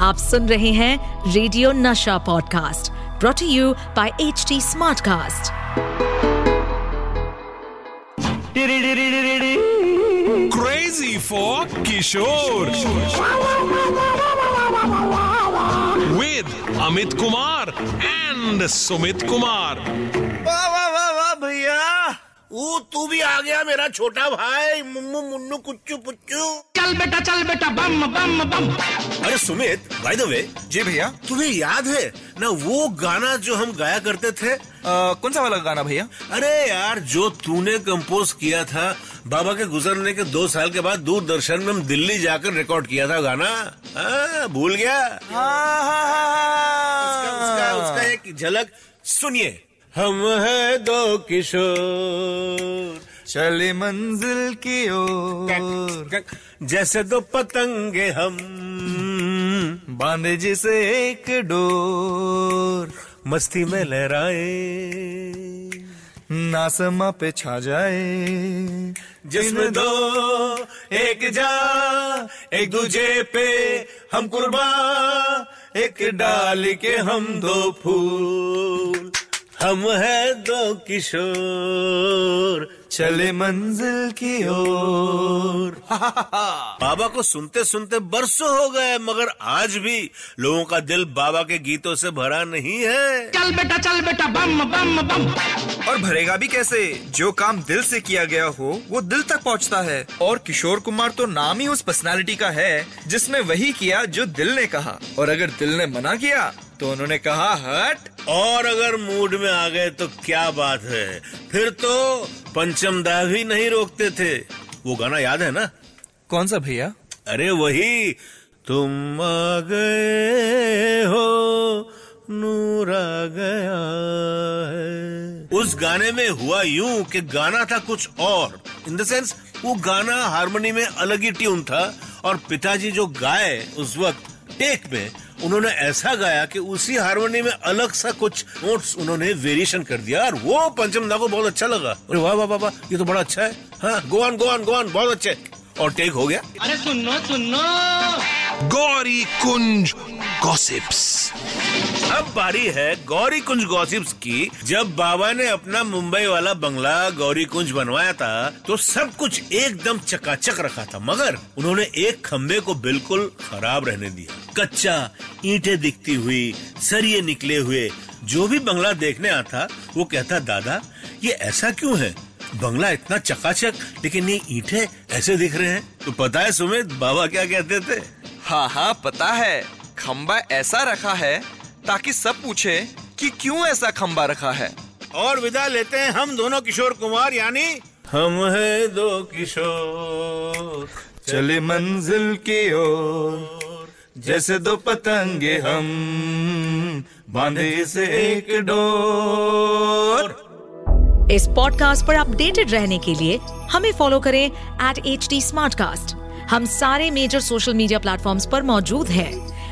आप सुन रहे हैं रेडियो नशा podcast brought you by H T Smartcast crazy for Kishore with Amit Kumar and Sumit Kumar वो तू भी आ गया मेरा छोटा भाई मुन्नू मुन्नू कुच्चू पुच्चू। चल बेटा चल बेटा बम बम बम। अरे सुमित बाय द वे जी भैया। तुम्हें याद है ना वो गाना जो हम गाया करते थे? अ, कौन सा वाला गाना भैया? अरे यार जो तूने कंपोज किया था बाबा के गुजरने के दो साल के बाद दूरदर्शन में हम दिल्ली जाकर रिकॉर्ड किया था गाना। आ, भूल गया? उसका, उसका, उसका एक झलक सुनिए। हम है दो किशोर। चले मंजिल की ओर। जैसे दो पतंगे हम। बांधे जिसे एक डोर। मस्ती में लहराए। नासमा पे छा जाए। जिसमें दो एक जा एक दूजे पे हम कुर्बा एक डाल के हम दो फूल। हम है दो किशोर। चले मंजिल की ओर। बाबा को सुनते सुनते बरसों हो गए मगर आज भी लोगों का दिल बाबा के गीतों से भरा नहीं है। चल बेटा चल बेटा बम बम बम। और भरेगा भी कैसे? जो काम दिल से किया गया हो वो दिल तक पहुँचता है। और किशोर कुमार तो नाम ही उस पर्सनालिटी का है जिसने वही किया जो दिल ने कहा। और अगर दिल ने मना किया तो उन्होंने कहा हट और अगर मूड में आ गए तो क्या बात है? फिर तो पंचम दा भी नहीं रोकते थे। वो गाना याद है ना? कौन सा भैया? अरे वही तुम आ गए हो नूर आ गया है। उस गाने में हुआ यूँ कि गाना था कुछ और। इन द सेंस वो गाना हारमोनी में अलग ही ट्यून था और पिताजी जो गाए उस वक्त टेक में उन्होंने ऐसा गाया कि उसी हारमोनी में अलग सा कुछ नोट्स उन्होंने वेरिएशन कर दिया और वो पंचम दा को बहुत अच्छा लगा। अरे वाह वाह वाह ये तो बड़ा अच्छा है। हाँ गोवान गोवान गोवान बहुत अच्छे। और टेक हो गया। अरे सुनो सुनो। गौरी कुंज Gossips. अब बारी है गौरी कुंज गॉसिप्स की। जब बाबा ने अपना मुंबई वाला बंगला गौरी कुंज बनवाया था तो सब कुछ एकदम चकाचक रखा था, मगर उन्होंने एक खम्बे को बिल्कुल खराब रहने दिया। कच्चा, ईंटें दिखती हुई सरिये निकले हुए, जो भी बंगला देखने आता, वो कहता, दादा, ये ऐसा क्यों है? बंगला इतना चकाचक, लेकिन ये ईटे ऐसे दिख रहे हैं? तो पता है सुमित, बाबा क्या कहते थे? हाँ हाँ पता है। खम्बा ऐसा रखा है ताकि सब पूछे कि क्यों ऐसा खम्बा रखा है। और विदा लेते हैं हम दोनों किशोर कुमार यानी हम है दो किशोर। चले मंजिल की ओर जैसे दो पतंगे हम बांधे से एक डोर। इस पॉडकास्ट पर अपडेटेड रहने के लिए हमें फॉलो करें एट एच टी हम सारे मेजर सोशल मीडिया प्लेटफॉर्म्स पर मौजूद हैं।